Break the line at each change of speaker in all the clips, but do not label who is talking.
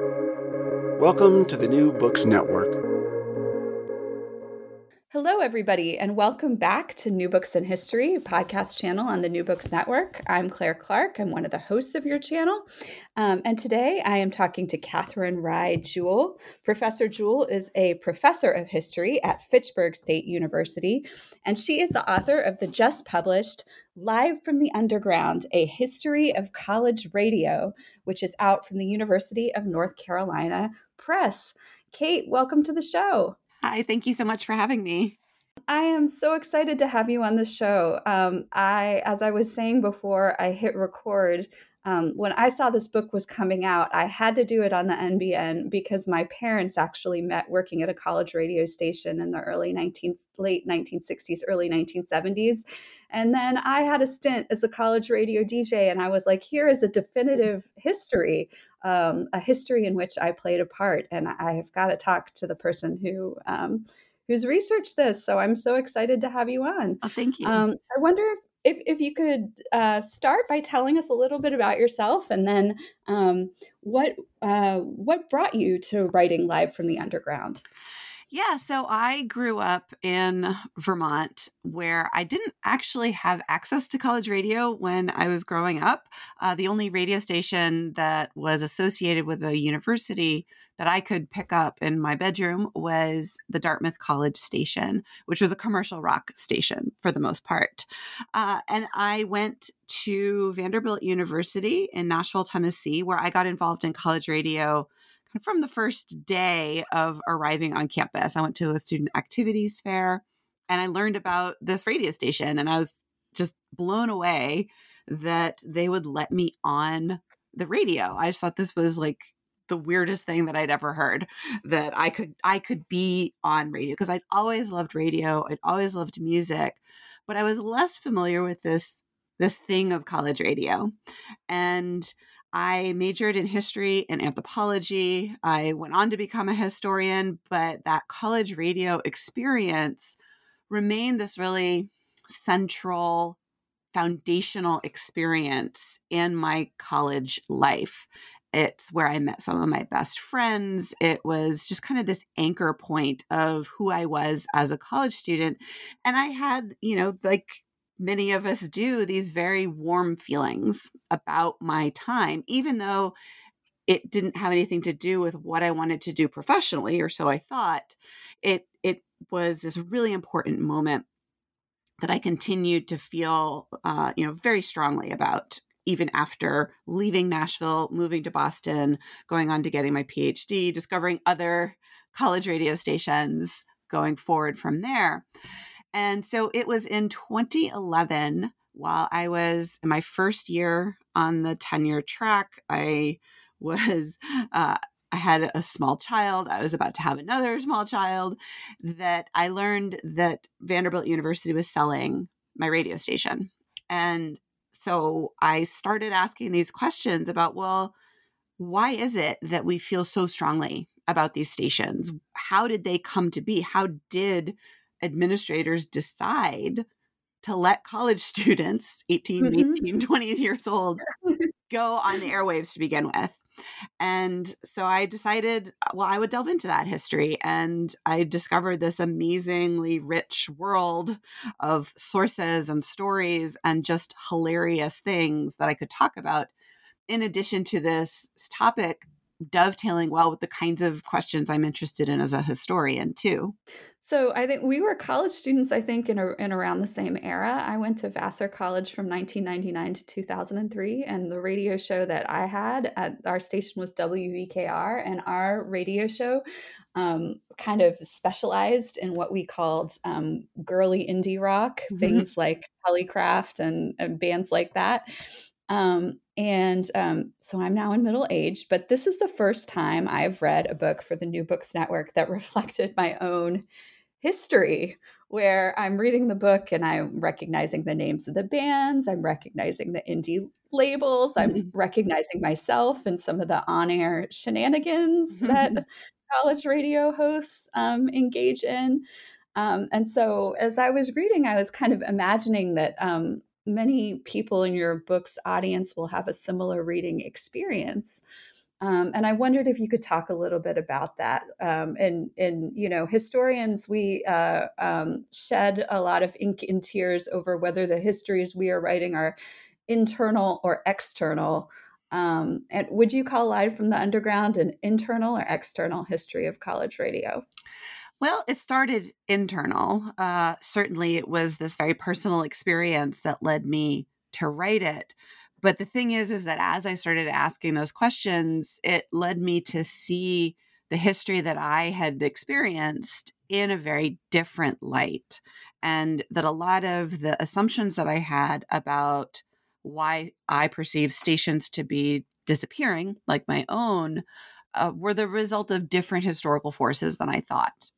Welcome to the New Books Network.
Hello, everybody, and welcome back to New Books in History, podcast channel on the New Books Network. I'm Claire Clark. I'm one of the hosts of your channel. Um, and today I am talking to Katherine Rye Jewell. Professor Jewell is a professor of history at Fitchburg State University, and she is the author of the just published Live from the Underground A History of College Radio, which is out from the University of North Carolina Press. Kate, welcome to the show.
Hi, thank you so much for having me.
I am so excited to have you on the show. Um, I, as I was saying before, I hit record. Um, when I saw this book was coming out, I had to do it on the NBN because my parents actually met working at a college radio station in the early 19 late 1960s, early 1970s, and then I had a stint as a college radio DJ, and I was like, here is a definitive history um, a history in which I played a part, and I have got to talk to the person who um, who's researched this. So I'm so excited to have you on.
Oh, thank you.
Um, I wonder if, if, if you could uh, start by telling us a little bit about yourself, and then um, what uh, what brought you to writing live from the underground.
Yeah, so I grew up in Vermont where I didn't actually have access to college radio when I was growing up. Uh, the only radio station that was associated with a university that I could pick up in my bedroom was the Dartmouth College Station, which was a commercial rock station for the most part. Uh, and I went to Vanderbilt University in Nashville, Tennessee, where I got involved in college radio from the first day of arriving on campus. I went to a student activities fair and I learned about this radio station and I was just blown away that they would let me on the radio. I just thought this was like the weirdest thing that I'd ever heard that I could I could be on radio because I'd always loved radio. I'd always loved music, but I was less familiar with this this thing of college radio. And I majored in history and anthropology. I went on to become a historian, but that college radio experience remained this really central, foundational experience in my college life. It's where I met some of my best friends. It was just kind of this anchor point of who I was as a college student. And I had, you know, like many of us do these very warm feelings about my time, even though it didn't have anything to do with what I wanted to do professionally, or so I thought. It it was this really important moment that I continued to feel, uh, you know, very strongly about, even after leaving Nashville, moving to Boston, going on to getting my PhD, discovering other college radio stations, going forward from there. And so it was in 2011 while I was in my first year on the tenure track. I was, uh, I had a small child. I was about to have another small child. That I learned that Vanderbilt University was selling my radio station. And so I started asking these questions about, well, why is it that we feel so strongly about these stations? How did they come to be? How did administrators decide to let college students 18 mm-hmm. 18 20 years old go on the airwaves to begin with. And so i decided well i would delve into that history and i discovered this amazingly rich world of sources and stories and just hilarious things that i could talk about. In addition to this topic dovetailing well with the kinds of questions i'm interested in as a historian too
so I think we were college students. I think in, a, in around the same era. I went to Vassar College from 1999 to 2003, and the radio show that I had at our station was WVKR, and our radio show um, kind of specialized in what we called um, girly indie rock, mm-hmm. things like Tullycraft and, and bands like that. Um, and um, so I'm now in middle age, but this is the first time I've read a book for the New Books Network that reflected my own history where I'm reading the book and I'm recognizing the names of the bands, I'm recognizing the indie labels, I'm mm-hmm. recognizing myself and some of the on air shenanigans mm-hmm. that college radio hosts um, engage in. Um, and so as I was reading, I was kind of imagining that um, many people in your book's audience will have a similar reading experience. Um, and I wondered if you could talk a little bit about that. Um, and, and, you know, historians, we uh, um, shed a lot of ink and tears over whether the histories we are writing are internal or external. Um, and would you call Live from the Underground an internal or external history of college radio?
Well, it started internal. Uh, certainly, it was this very personal experience that led me to write it. But the thing is, is that as I started asking those questions, it led me to see the history that I had experienced in a very different light. And that a lot of the assumptions that I had about why I perceive stations to be disappearing, like my own, uh, were the result of different historical forces than I thought.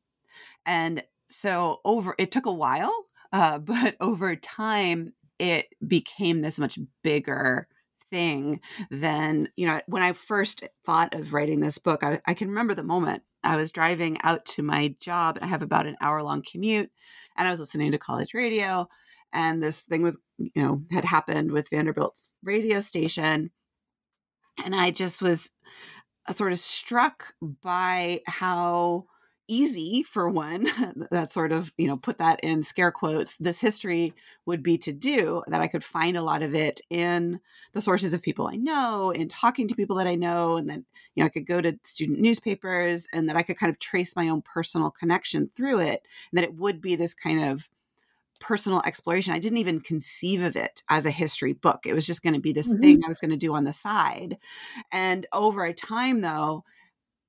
And so over it took a while, uh, but over time, it became this much bigger thing than you know when i first thought of writing this book I, I, can remember the moment i was driving out to my job and i have about an hour long commute and i was listening to college radio and this thing was you know had happened with vanderbilt's radio station and i just was uh, sort of struck by how easy for one that sort of you know put that in scare quotes this history would be to do that i could find a lot of it in the sources of people i know in talking to people that i know and then you know i could go to student newspapers and that i could kind of trace my own personal connection through it and that it would be this kind of personal exploration. I didn't even conceive of it as a history book. It was just going to be this mm-hmm. thing i was going to do on the side. And over a time though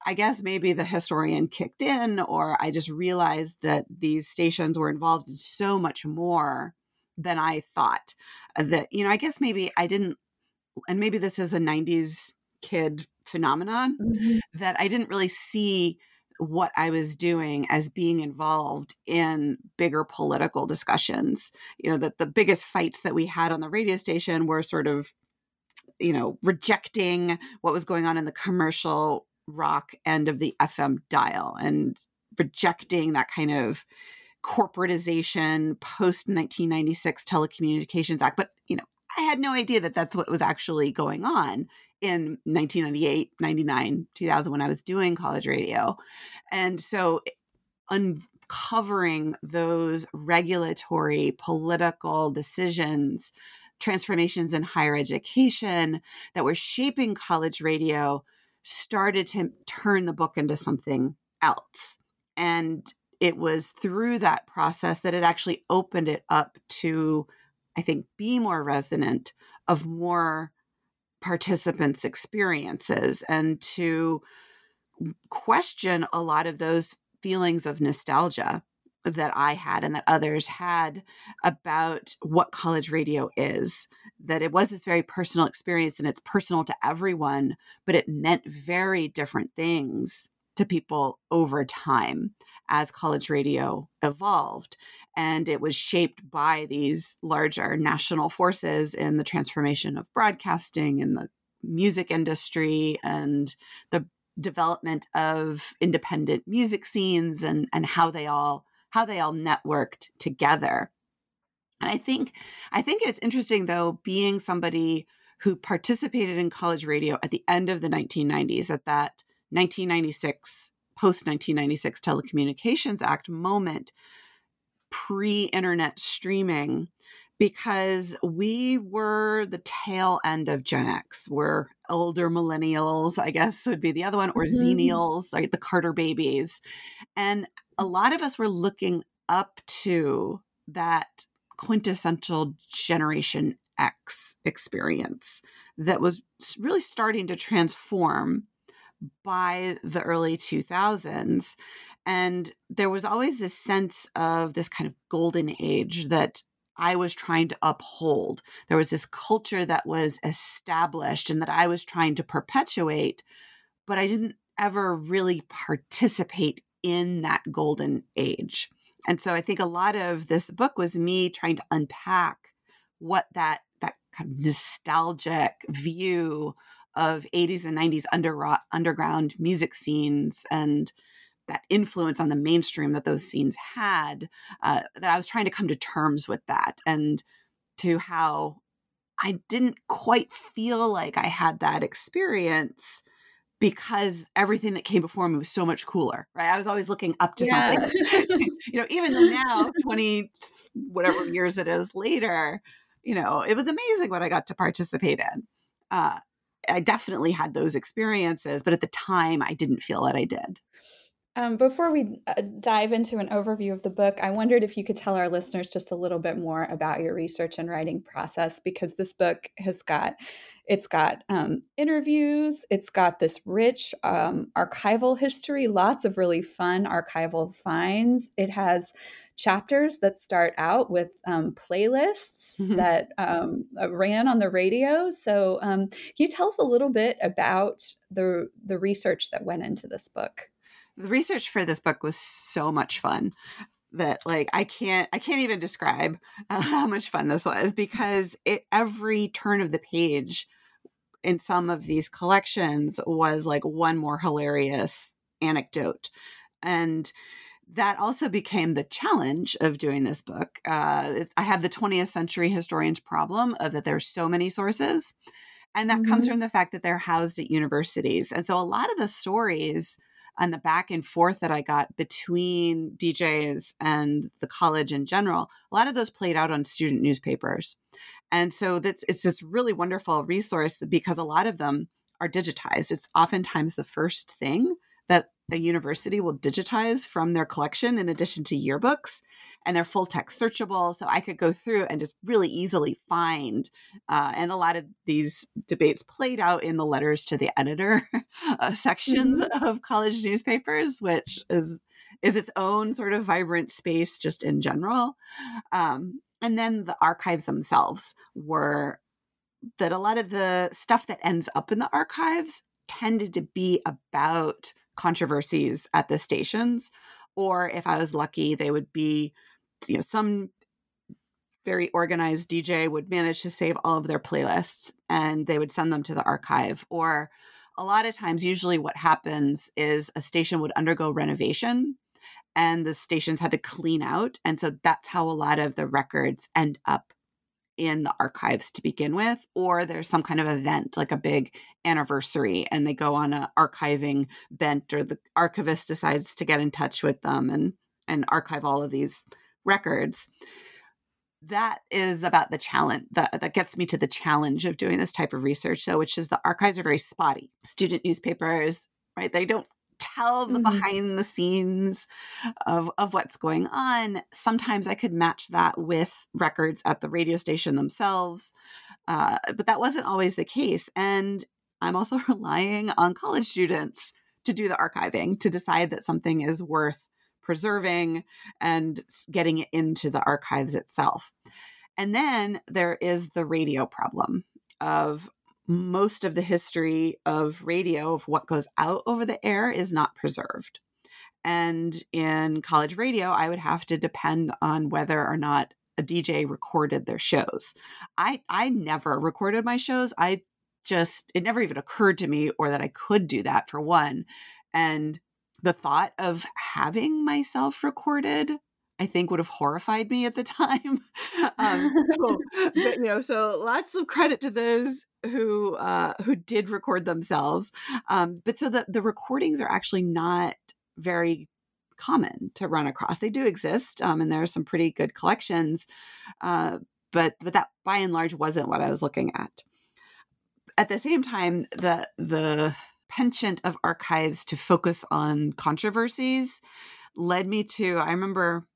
I guess maybe the historian kicked in, or I just realized that these stations were involved in so much more than I thought. Uh, that, you know, I guess maybe I didn't, and maybe this is a 90s kid phenomenon, mm-hmm. that I didn't really see what I was doing as being involved in bigger political discussions. You know, that the biggest fights that we had on the radio station were sort of you know rejecting what was going on in the commercial rock end of the FM dial and rejecting that kind of corporatization post 1996 telecommunications act but you know i had no idea that that's what was actually going on in 1998 99 2000 when i was doing college radio. And so uncovering those regulatory political decisions transformations in higher education that were shaping college radio started to turn the book into something else. And it was through that process that it actually opened it up to, I think, be more resonant of more participants' experiences and to mm, question a lot of those feelings of nostalgia that I had and that others had about what college radio is. That it was this very personal experience and it's personal to everyone, but it meant very different things to people over time as college radio evolved. And it was shaped by these larger national forces in the transformation of broadcasting and the music industry and the development of independent music scenes and, and how they all how they all networked together. And I think I think it's interesting though being somebody who participated in college radio at the end of the 1990s at that 1996 post 1996 telecommunications act moment pre-internet streaming because we were the tail end of Gen X. We're older millennials, I guess would be the other one, or mm-hmm. Right? The Carter babies. And a lot of us were looking up to that quintessential Generation X experience that was really starting to transform by the early 2000s. And there was always this sense of this kind of golden age that I was trying to uphold. There was this culture that was established and that I was trying to perpetuate, but I didn't ever really participate in that golden age. And so I think a lot of this book was me trying to unpack what that that kind of nostalgic view of 80s and 90s under, underground music scenes and that influence on the mainstream that those scenes had uh, that i was trying to come to terms with that and to how i didn't quite feel like i had that experience because everything that came before me was so much cooler, right? I was always looking up to yeah. something. you know, even though now, 20 whatever years it is later, you know, it was amazing what I got to participate in. Uh, I definitely had those experiences, but at the time, I didn't feel that I did.
Um, before we uh, dive into an overview of the book, I wondered if you could tell our listeners just a little bit more about your research and writing process because this book has got it's got um, interviews, it's got this rich um, archival history, lots of really fun archival finds. It has chapters that start out with um, playlists mm-hmm. that um, uh, ran on the radio. So, um, can you tell us a little bit about the the research that went into this book?
The research for this book was so much fun that like I can't I can't even describe uh, how much fun this was because it every turn of the page in some of these collections was like one more hilarious anecdote. And that also became the challenge of doing this book. Uh, I have the 20th century historian's problem of that there's so many sources. And that mm-hmm. comes from the fact that they're housed at universities. And so a lot of the stories and the back and forth that I got between DJs and the college in general, a lot of those played out on student newspapers. And so that's it's this really wonderful resource because a lot of them are digitized. It's oftentimes the first thing that a university will digitize from their collection in addition to yearbooks and they're full text searchable so i could go through and just really easily find uh, and a lot of these debates played out in the letters to the editor uh, sections mm-hmm. of college newspapers which is is its own sort of vibrant space just in general um, and then the archives themselves were that a lot of the stuff that ends up in the archives tended to be about controversies at the stations or if i was lucky they would be you know some very organized dj would manage to save all of their playlists and they would send them to the archive or a lot of times usually what happens is a station would undergo renovation and the stations had to clean out and so that's how a lot of the records end up in the archives to begin with, or there's some kind of event like a big anniversary and they go on a archiving bent or the archivist decides to get in touch with them and and archive all of these records. That is about the challenge that, that gets me to the challenge of doing this type of research, though, which is the archives are very spotty. Student newspapers, right? They don't tell the mm-hmm. behind the scenes of of what's going on sometimes i could match that with records at the radio station themselves uh, but that wasn't always the case and i'm also relying on college students to do the archiving to decide that something is worth preserving and getting it into the archives itself and then there is the radio problem of most of the history of radio, of what goes out over the air, is not preserved. And in college radio, I would have to depend on whether or not a DJ recorded their shows. I I never recorded my shows. I just it never even occurred to me or that I could do that for one. And the thought of having myself recorded I think would have horrified me at the time. um, so, but, you know, so lots of credit to those who uh, who did record themselves. Um, but so the the recordings are actually not very common to run across. They do exist, um, and there are some pretty good collections. Uh, but but that by and large wasn't what I was looking at. At the same time, the the penchant of archives to focus on controversies led me to I remember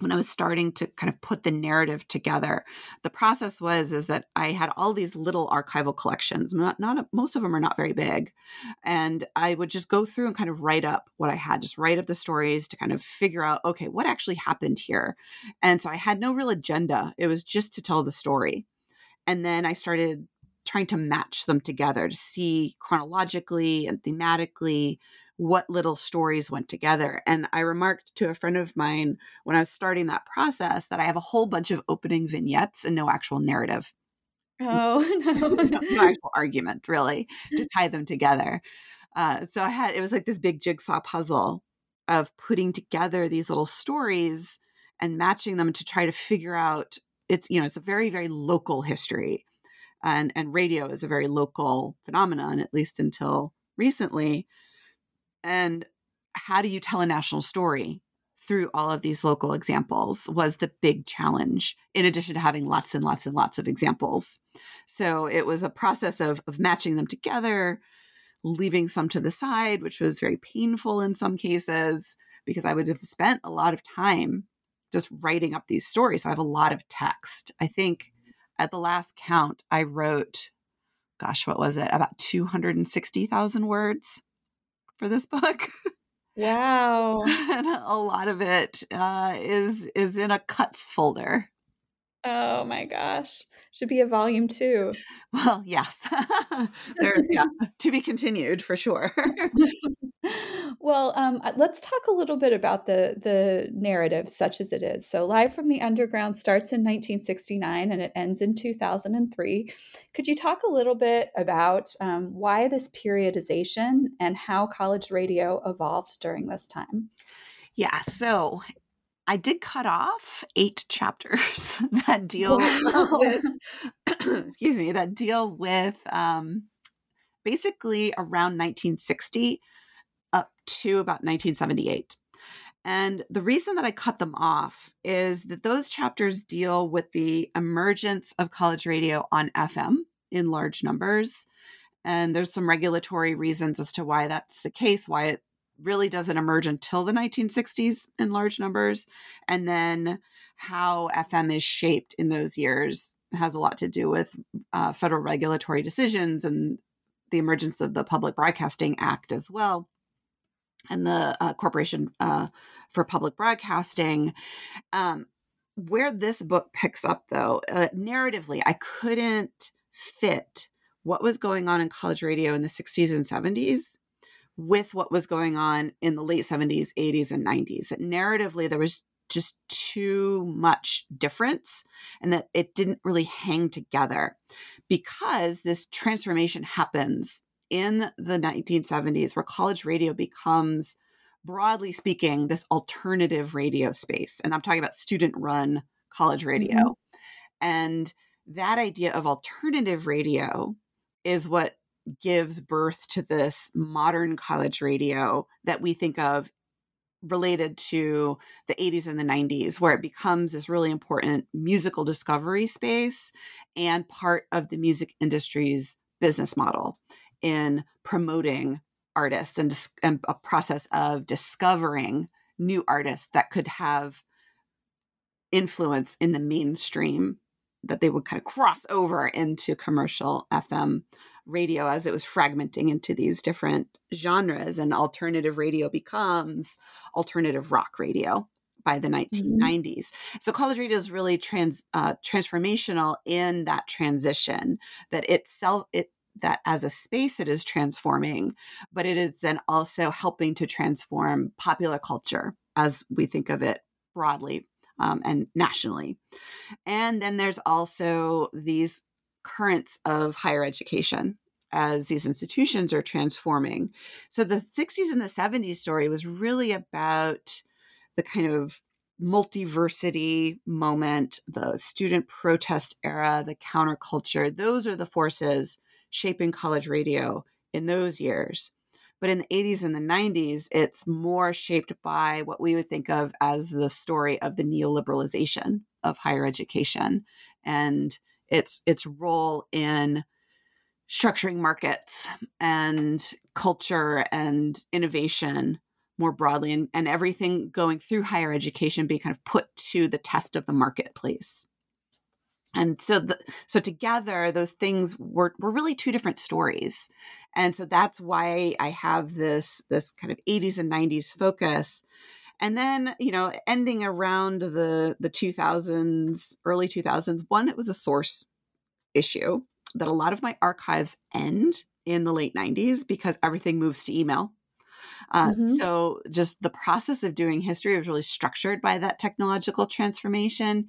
when I was starting to kind of put the narrative together, the process was is that I had all these little archival collections. Not not most of them are not very big, and I would just go through and kind of write up what I had, just write up the stories to kind of figure out okay what actually happened here. And so I had no real agenda. It was just to tell the story, and then I started trying to match them together to see chronologically and thematically what little stories went together. And I remarked to a friend of mine when I was starting that process that I have a whole bunch of opening vignettes and no actual narrative.
Oh, no.
no, no actual argument, really, to tie them together. Uh, so I had, it was like this big jigsaw puzzle of putting together these little stories and matching them to try to figure out it's, you know, it's a very, very local history. And, and radio is a very local phenomenon, at least until recently. And how do you tell a national story through all of these local examples was the big challenge, in addition to having lots and lots and lots of examples. So it was a process of, of matching them together, leaving some to the side, which was very painful in some cases because I would have spent a lot of time just writing up these stories. So I have a lot of text. I think at the last count, I wrote, gosh, what was it? About 260,000 words for this book.
Wow.
and a lot of it uh, is is in a cuts folder.
Oh my gosh. Should be a volume two.
Well, yes. there, yeah, to be continued for sure.
well, um, uh, let's talk a little bit about the the narrative, such as it is. So, Live from the Underground starts in 1969 and it ends in 2003. Could you talk a little bit about um, why this periodization and how college radio evolved during this time?
Yeah, so I did cut off eight chapters that deal with, excuse me, that deal with um, basically around 1960 up to about 1978. And the reason that I cut them off is that those chapters deal with the emergence of college radio on FM in large numbers. And there's some regulatory reasons as to why that's the case, why it really doesn't emerge until the 1960s in large numbers. And then how FM is shaped in those years has a lot to do with uh, federal regulatory decisions and the emergence of the Public Broadcasting Act as well, and the uh, Corporation uh, for Public Broadcasting. Um, where this book picks up, though, uh, narratively, I couldn't fit what was going on in college radio in the 60s and 70s with what was going on in the late 70s, 80s, and 90s. That narratively, there was just too much difference and that it didn't really hang together because this transformation happens in the 1970s where college radio becomes broadly speaking this alternative radio space and i'm talking about student run college radio
Mhm.
and that idea of alternative radio is what gives birth to this modern college radio that we think of related to the 80s and the 90s, where it becomes this really important musical discovery space and part of the music industry's business model in promoting artists and, and a process of discovering new artists that could have influence in the mainstream that they would kind of cross over into commercial FM radio as it was fragmenting into these different genres and alternative radio becomes alternative rock radio by the 1990s. So college radio is really trans uh, transformational in that transition that itself it that as a space it is transforming, but it is then also helping to transform popular culture as we think of it broadly um, and nationally. And then there's also these currents of higher education as these institutions are transforming. So the 60s and the 70s story was really about the kind of multiversity moment, the student protest era, the counterculture. Those are the forces shaping college radio in those years. But in the 80s and the 90s, it's more shaped by what we would think of as the story of the neoliberalization of higher education and its its role in structuring markets and culture and innovation more broadly and, and everything going through higher education being kind of put to the test of the marketplace and so the, so together those things were, were really two different stories. And so that's why i have this this kind of 80s and 90s focus. And then you know ending around the the 2000s early 2000s one it was a source issue that a lot of my archives end in the late 90s because everything moves to email. Uh,
Mhm.
so just the process of doing history was really structured by that technological transformation.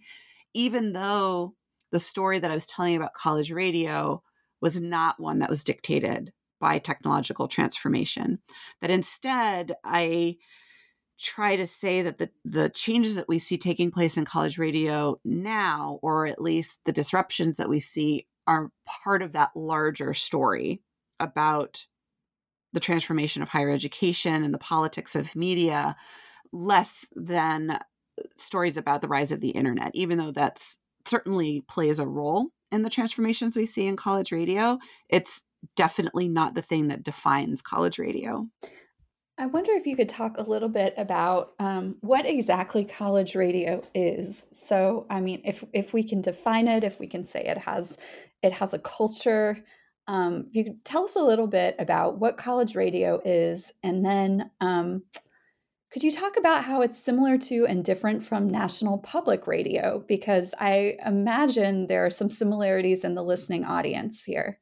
Even though the story that i was telling about college radio was not one that was dictated by technological transformation that instead i try to say that the the changes that we see taking place in college radio now or at least the disruptions that we see are part of that larger story about the transformation of higher education and the politics of media, less than uh, stories about the rise of the internet, even though that's certainly plays a role in the transformations we see in college radio. It's definitely not the thing that defines college radio.
I wonder if you could talk a little bit about um, what exactly college radio is. So, I mean, if if we can define it, if we can say it has it has a culture, um, you could tell us a little bit about what college radio is, and then um, could you talk about how it's similar to and different from national public radio? Because I imagine there are some similarities in the listening audience here.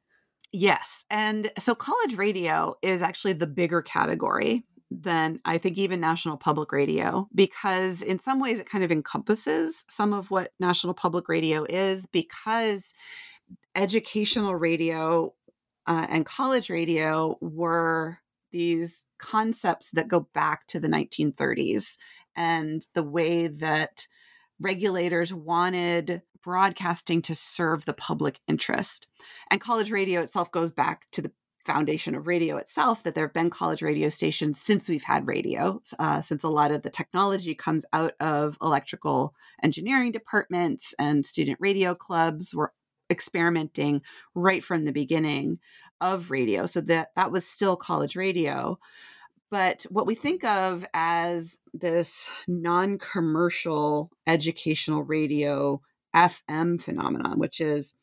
Yes. And so college radio is actually the bigger category than I think even national public radio because in some ways it kind of encompasses some of what national public radio is because educational radio uh, and college radio were these concepts that go back to the 1930s and the way that regulators wanted broadcasting to serve the public interest. And college radio itself goes back to the foundation of radio itself that there have been college radio stations since we've had radio, uh, since a lot of the technology comes out of electrical engineering departments and student radio clubs were experimenting right from the beginning of radio. So that that was still college radio. But what we think of as this non commercial educational radio FM phenomenon, which is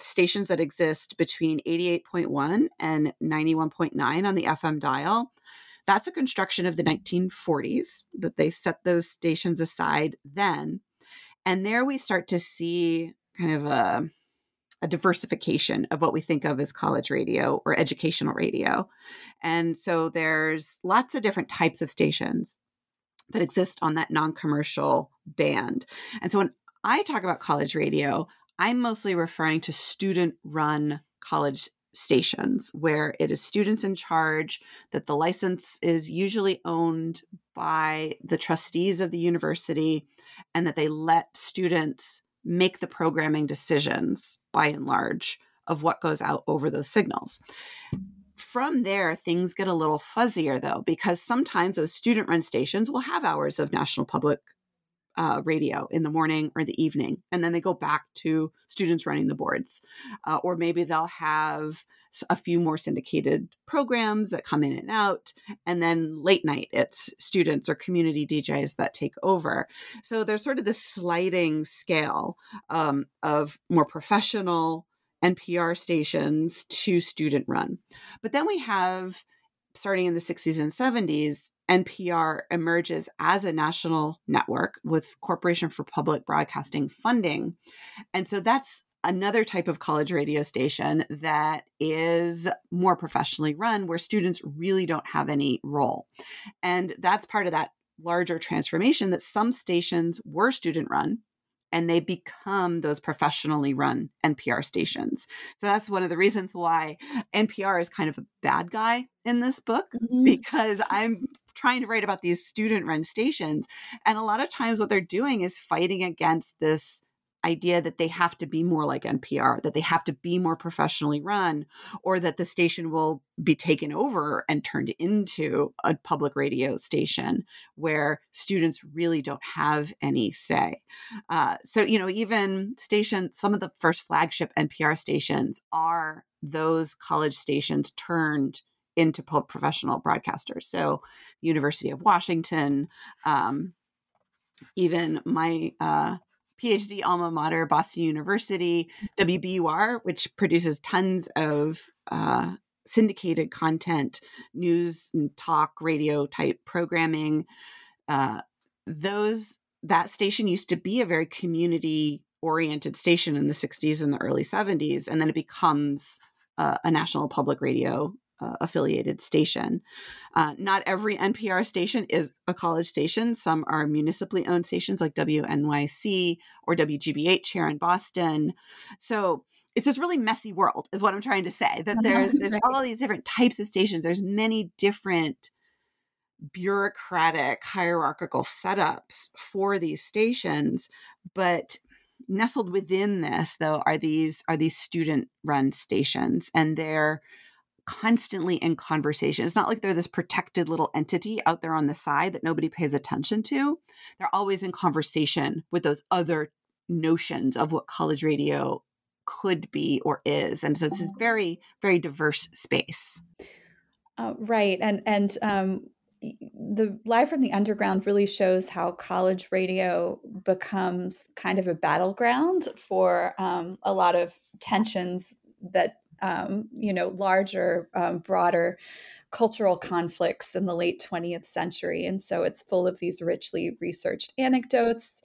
stations that exist between 88.1 and 91.9 on the FM dial. That's a construction of the 1940s that they set those stations aside then. And there we start to see kind of a, a diversification of what we think of as college radio or educational radio. And so there's lots of different types of stations that exist on that non commercial band. And so when I talk about college radio, I'm mostly referring to student run college stations where it is students in charge, that the license is usually owned by the trustees of the university, and that they let students make the programming decisions by and large of what goes out over those signals. From there, things get a little fuzzier though, because sometimes those student run stations will have hours of national public uh, radio in the morning or the evening, and then they go back to students running the boards. Uh, or maybe they'll have a few more syndicated programs that come in and out, and then late night it's students or community DJs that take over. So there's sort of this sliding scale um, of more professional NPR stations to student run. But then we have starting in the 60s and 70s, NPR emerges as a national network with Corporation for Public Broadcasting funding. And so that's another type of college radio station that is more professionally run where students really don't have any role. And that's part of that larger transformation that some stations were student run and they become those professionally run NPR stations. So that's one of the reasons why NPR is kind of a bad guy in this book mm-hmm. because I'm trying to write about these student run stations and a lot of times what they're doing is fighting against this idea that they have to be more like NPR, that they have to be more professionally run, or that the station will be taken over and turned into a public radio station where students really don't have any say. Uh, so, you know, even station, some of the first flagship NPR stations are those college stations turned into professional broadcasters. So, University of Washington, um, even my uh, PhD alma mater, Boston University, WBUR, which produces tons of uh, syndicated content, news and talk, radio type programming. Uh, those that station used to be a very community oriented station in the 60s and the early 70s, and then it becomes uh, a national public radio uh, affiliated station. Uh, not every NPR station is a college station. Some are municipally owned stations like WNYC or WGBH here in Boston. So it's this really messy world, is what I'm trying to say. That there's there's all these different types of stations. There's many different bureaucratic hierarchical setups for these stations, but nestled within this though are these are these student run stations and they're constantly in conversation. It's not like they're this protected little entity out there on the side that nobody pays attention to. They're always in conversation with those other notions of what college radio could be or is. And so it's this very, very diverse space.
Uh, right. And, and, um, the live from the underground really shows how college radio becomes kind of a battleground for um, a lot of tensions that um, you know larger um, broader cultural conflicts in the late 20th century and so it's full of these richly researched anecdotes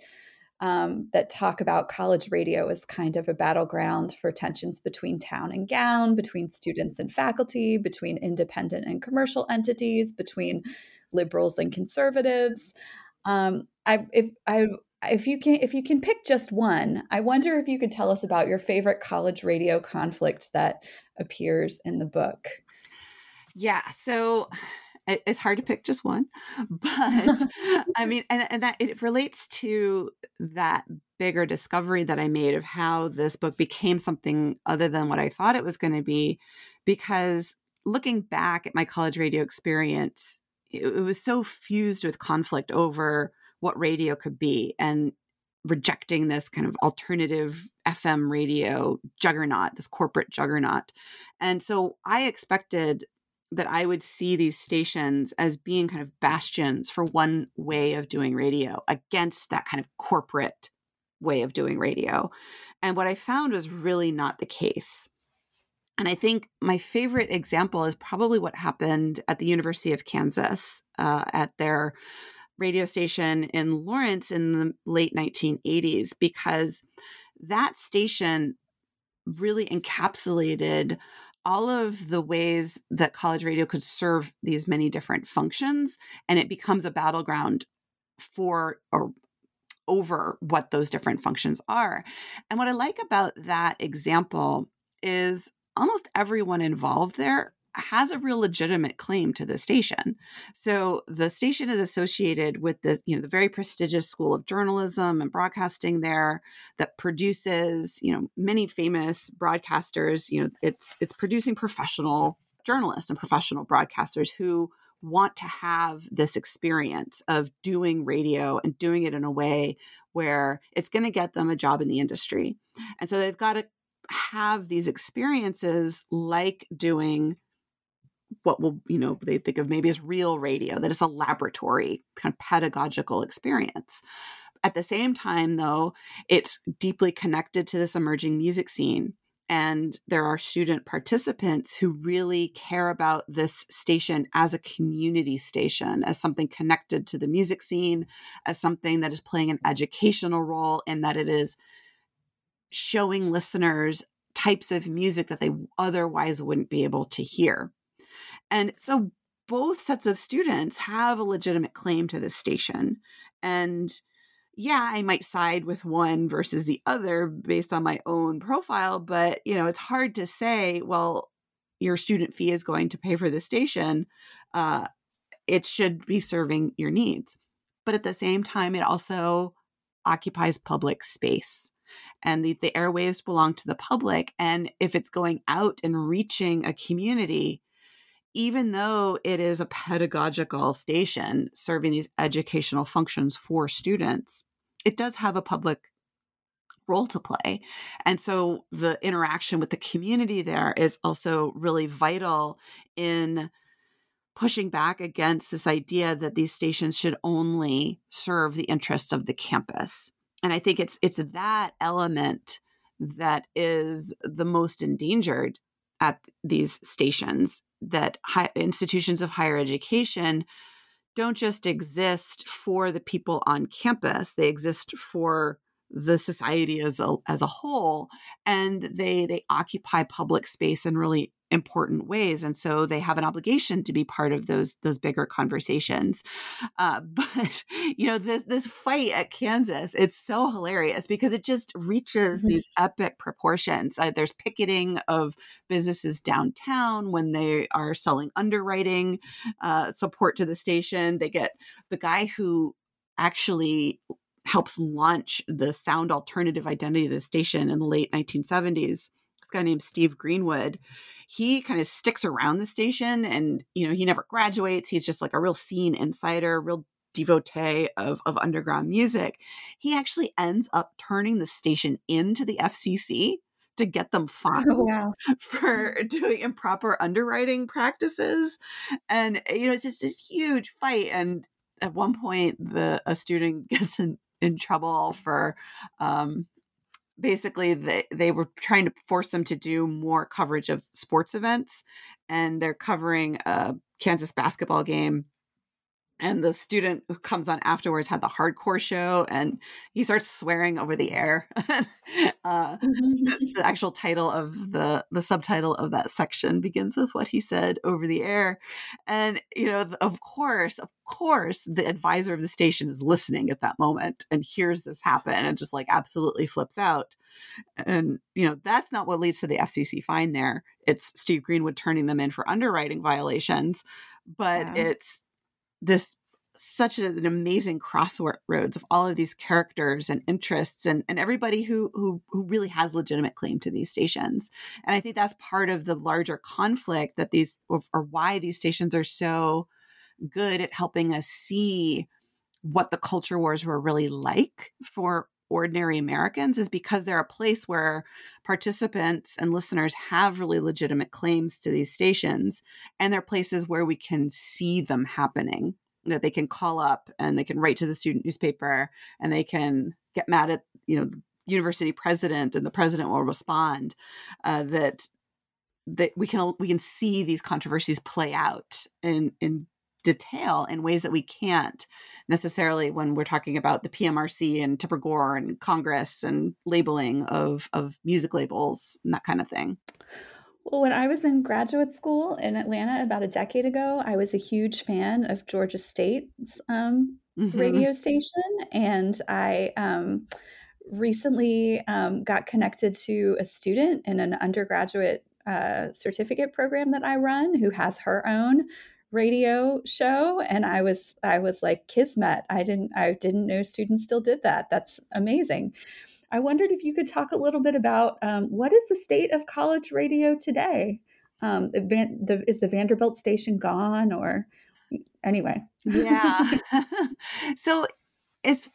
um, that talk about college radio as kind of a battleground for tensions between town and gown, between students and faculty, between independent and commercial entities, between liberals and conservatives. Um, I, if I, if you can, if you can pick just one, I wonder if you could tell us about your favorite college radio conflict that appears in the book.
Yeah. So it's hard to pick just one but i mean and, and that it relates to that bigger discovery that i made of how this book became something other than what i thought it was going to be because looking back at my college radio experience it, it was so fused with conflict over what radio could be and rejecting this kind of alternative FM radio juggernaut, this corporate juggernaut. And so I expected that I would see these stations as being kind of bastions for one way of doing radio against that kind of corporate way of doing radio. And what I found was really not the case. And I think my favorite example is probably what happened at the University of Kansas uh, at their radio station in Lawrence in the late 1980s, because that station really encapsulated all of the ways that college radio could serve these many different functions and it becomes a battleground for or over what those different functions are. And what I like about that example is almost everyone involved there has a real legitimate claim to the station. So the station is associated with this, you know, the very prestigious School of Journalism and Broadcasting there that produces, you know, many famous broadcasters. You know, it's it's producing professional journalists and professional broadcasters who want to have this experience of doing radio and doing it in a way where it's going to get them a job in the industry. And so they've got to have these experiences like doing what will you know they think of maybe as real radio that it's a laboratory kind of pedagogical experience. At the same time though it's deeply connected to this emerging music scene and there are student participants who really care about this station as a community station as something connected to the music scene as something that is playing an educational role and that it is showing listeners types of music that they otherwise wouldn't be able to hear and so both sets of students have a legitimate claim to this station. And yeah, I might side with one versus the other based on my own profile, but you know, it's hard to say, well, your student fee is going to pay for the station. Uh, it should be serving your needs. But at the same time, it also occupies public space. And the, the airwaves belong to the public. And if it's going out and reaching a community, even though it is a pedagogical station serving these educational functions for students, it does have a public role to play. And so the interaction with the community there is also really vital in pushing back against this idea that these stations should only serve the interests of the campus. And I think it's it's that element that is the most endangered at these stations that institutions of higher education don't just exist for the people on campus they exist for the society as a as a whole and they they occupy public space in really important ways and so they have an obligation to be part of those those bigger conversations. Uh, but you know this this fight at kansas it's so hilarious because it just reaches mm-hmm. these epic proportions. Uh, there's picketing of businesses downtown when they are selling underwriting uh, support to the station. They get the guy who actually helps launch the sound alternative identity of the station in the late 1970s this guy named Steve Greenwood. He kind of sticks around the station and, you know, he never graduates. He's just like a real scene insider, real devotee of, of underground music. He actually ends up turning the station into the FCC to get them fined oh, wow. for doing improper underwriting practices. And, you know, it's just this huge fight. And at one point, the a student gets in, in trouble for um, basically they, they were trying to force them to do more coverage of sports events and they're covering a kansas basketball game and the student who comes on afterwards had the hardcore show and he starts swearing over the air uh, mm-hmm. the actual title of the the subtitle of that section begins with what he said over the air and you know of course of course the advisor of the station is listening at that moment and hears this happen and just like absolutely flips out and you know that's not what leads to the fcc fine there it's steve greenwood turning them in for underwriting violations but yeah. it's this such an amazing crossroads of all of these characters and interests and, and everybody who, who who really has legitimate claim to these stations. And i think that's part of the larger conflict that these or, or why these stations are so good at helping us see what the culture wars were really like for ordinary Americans is because they're a place where participants and listeners have really legitimate claims to these stations and they're places where we can see them happening that they can call up and they can write to the student newspaper and they can get mad at you know the university president and the president will respond uh, that that we can we can see these controversies play out in in detail in ways that we can't necessarily when we're talking about the PMRC and Tipper Gore and Congress and labeling of of music labels and that kind of thing.
Well, when I was in graduate school in Atlanta about a decade ago, I was a huge fan of Georgia State's um, mm-hmm. radio station. And I um, recently um, got connected to a student in an undergraduate uh, certificate program that I run who has her own radio show and i was i was like kismet i didn't i didn't know students still did that that's amazing I wondered if you could talk a little bit about um, what is the state of college radio today? Um, the, the, is the Vanderbilt station gone or anyway?
yeah. so it's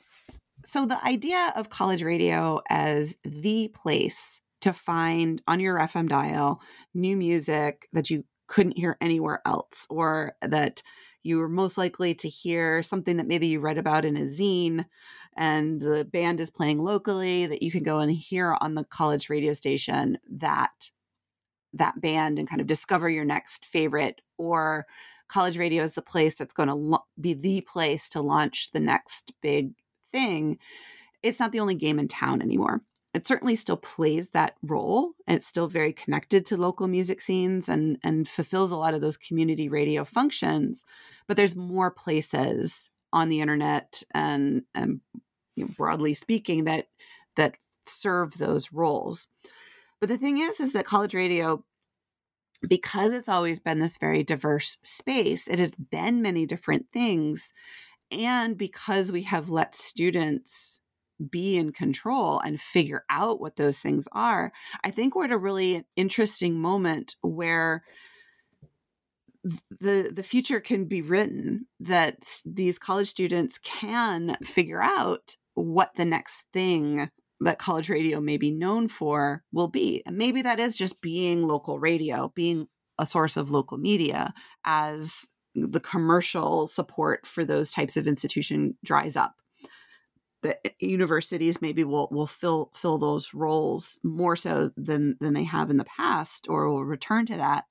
so the idea of college radio as the place to find on your FM dial new music that you couldn't hear anywhere else or that you were most likely to hear something that maybe you read about in a zine and the band is playing locally that you can go and hear on the college radio station that that band and kind of discover your next favorite or college radio is the place that's going to lo- be the place to launch the next big thing. It's not the only game in town anymore it certainly still plays that role and it's still very connected to local music scenes and and fulfills a lot of those community radio functions but there's more places on the internet and, and you know, broadly speaking that that serve those roles. But the thing is, is that college radio, because it's always been this very diverse space, it has been many different things. And because we have let students be in control and figure out what those things are, I think we're at a really interesting moment where the the future can be written that these college students can figure out what the next thing that college radio may be known for will be. And maybe that is just being local radio being a source of local media as the commercial support for those types of institution dries up the universities maybe will will fill fill those roles more so than than they have in the past or will return to that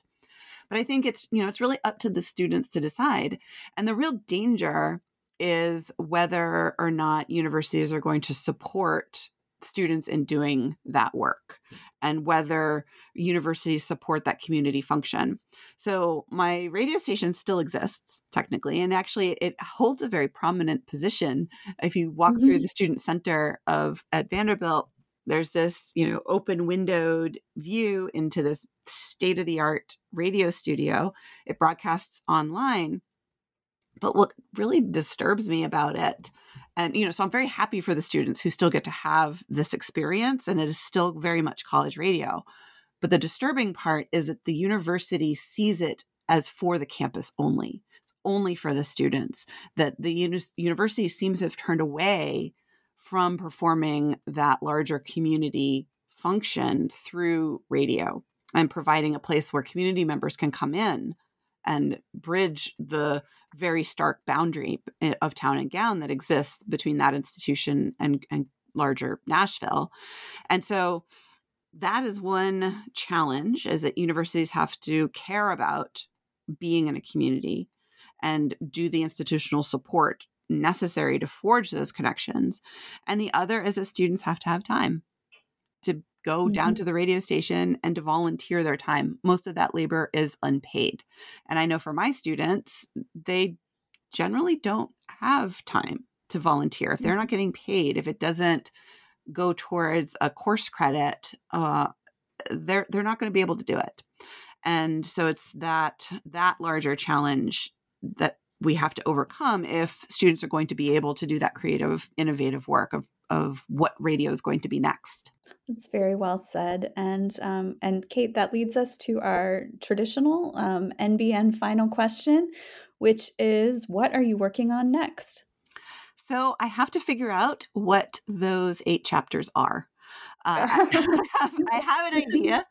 but I think it's, you know, it's really up to the students to decide. And the real danger is whether or not universities are going to support students in doing that work and whether universities support that community function. So my radio station still exists technically and actually it holds a very prominent position if you walk mm-hmm. through the student center of at Vanderbilt there's this you know open windowed view into this state of the art radio studio it broadcasts online but what really disturbs me about it and you know so i'm very happy for the students who still get to have this experience and it is still very much college radio But the disturbing part is that the university sees it as for the campus only. It's only for the students. That the uni- university seems to have turned away from performing that larger community function through radio and providing a place where community members can come in and bridge the very stark boundary eh, of town and gown that exists between that institution and, and larger Nashville. And so that is one challenge is that universities have to care about being in a community and do the institutional support necessary to forge those connections. And the other is that students have to have time to go mm-hmm. down to the radio station and to volunteer their time. Most of that labor is unpaid. And I know for my students, they generally don't have time to volunteer. If they're not getting paid, if it doesn't go towards a course credit, uh, they're they're not going to be able to do it. And so it's that that larger challenge that we have to overcome if students are going to be able to do that creative, innovative work of of what radio is going to be next.
That's very well said, and um, and Kate, that leads us to our traditional um, NBN final question, which is, what are you working on next?
So I have to figure out what those eight chapters are. Uh, I, have, I, have, an idea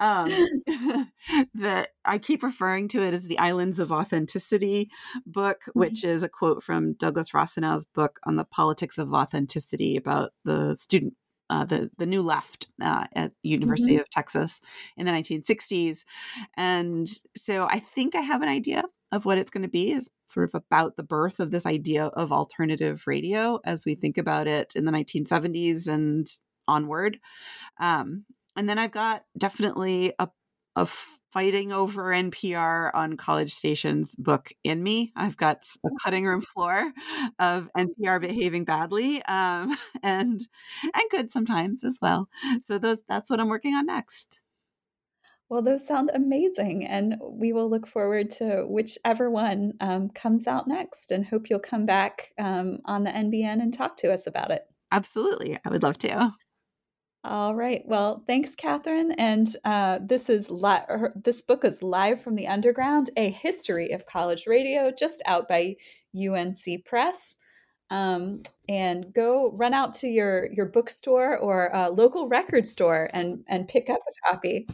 um, that I keep referring to it as the Islands of Authenticity book, which mm-hmm. is a quote from Douglas Rossinow's book on the politics of authenticity about the student. Uh, the the new left uh, at University mm-hmm. of Texas in the 1960s, and so I think I have an idea of what it's going to be. Is sort of about the birth of this idea of alternative radio as we think about it in the 1970s and onward. Um, and then I've got definitely a, a fighting over NPR on college stations book in me. I've got a cutting room floor of NPR behaving badly um, and and good sometimes as well. So those that's what I'm working on next.
Well, those sound amazing, and we will look forward to whichever one um, comes out next, and hope you'll come back um, on the NBN and talk to us about it.
Absolutely, I would love to.
All right. Well, thanks, Katherine. And uh, this is li- this book is live from the underground: a history of college radio, just out by UNC Press. Um, and go run out to your your bookstore or local record store and and pick up a copy.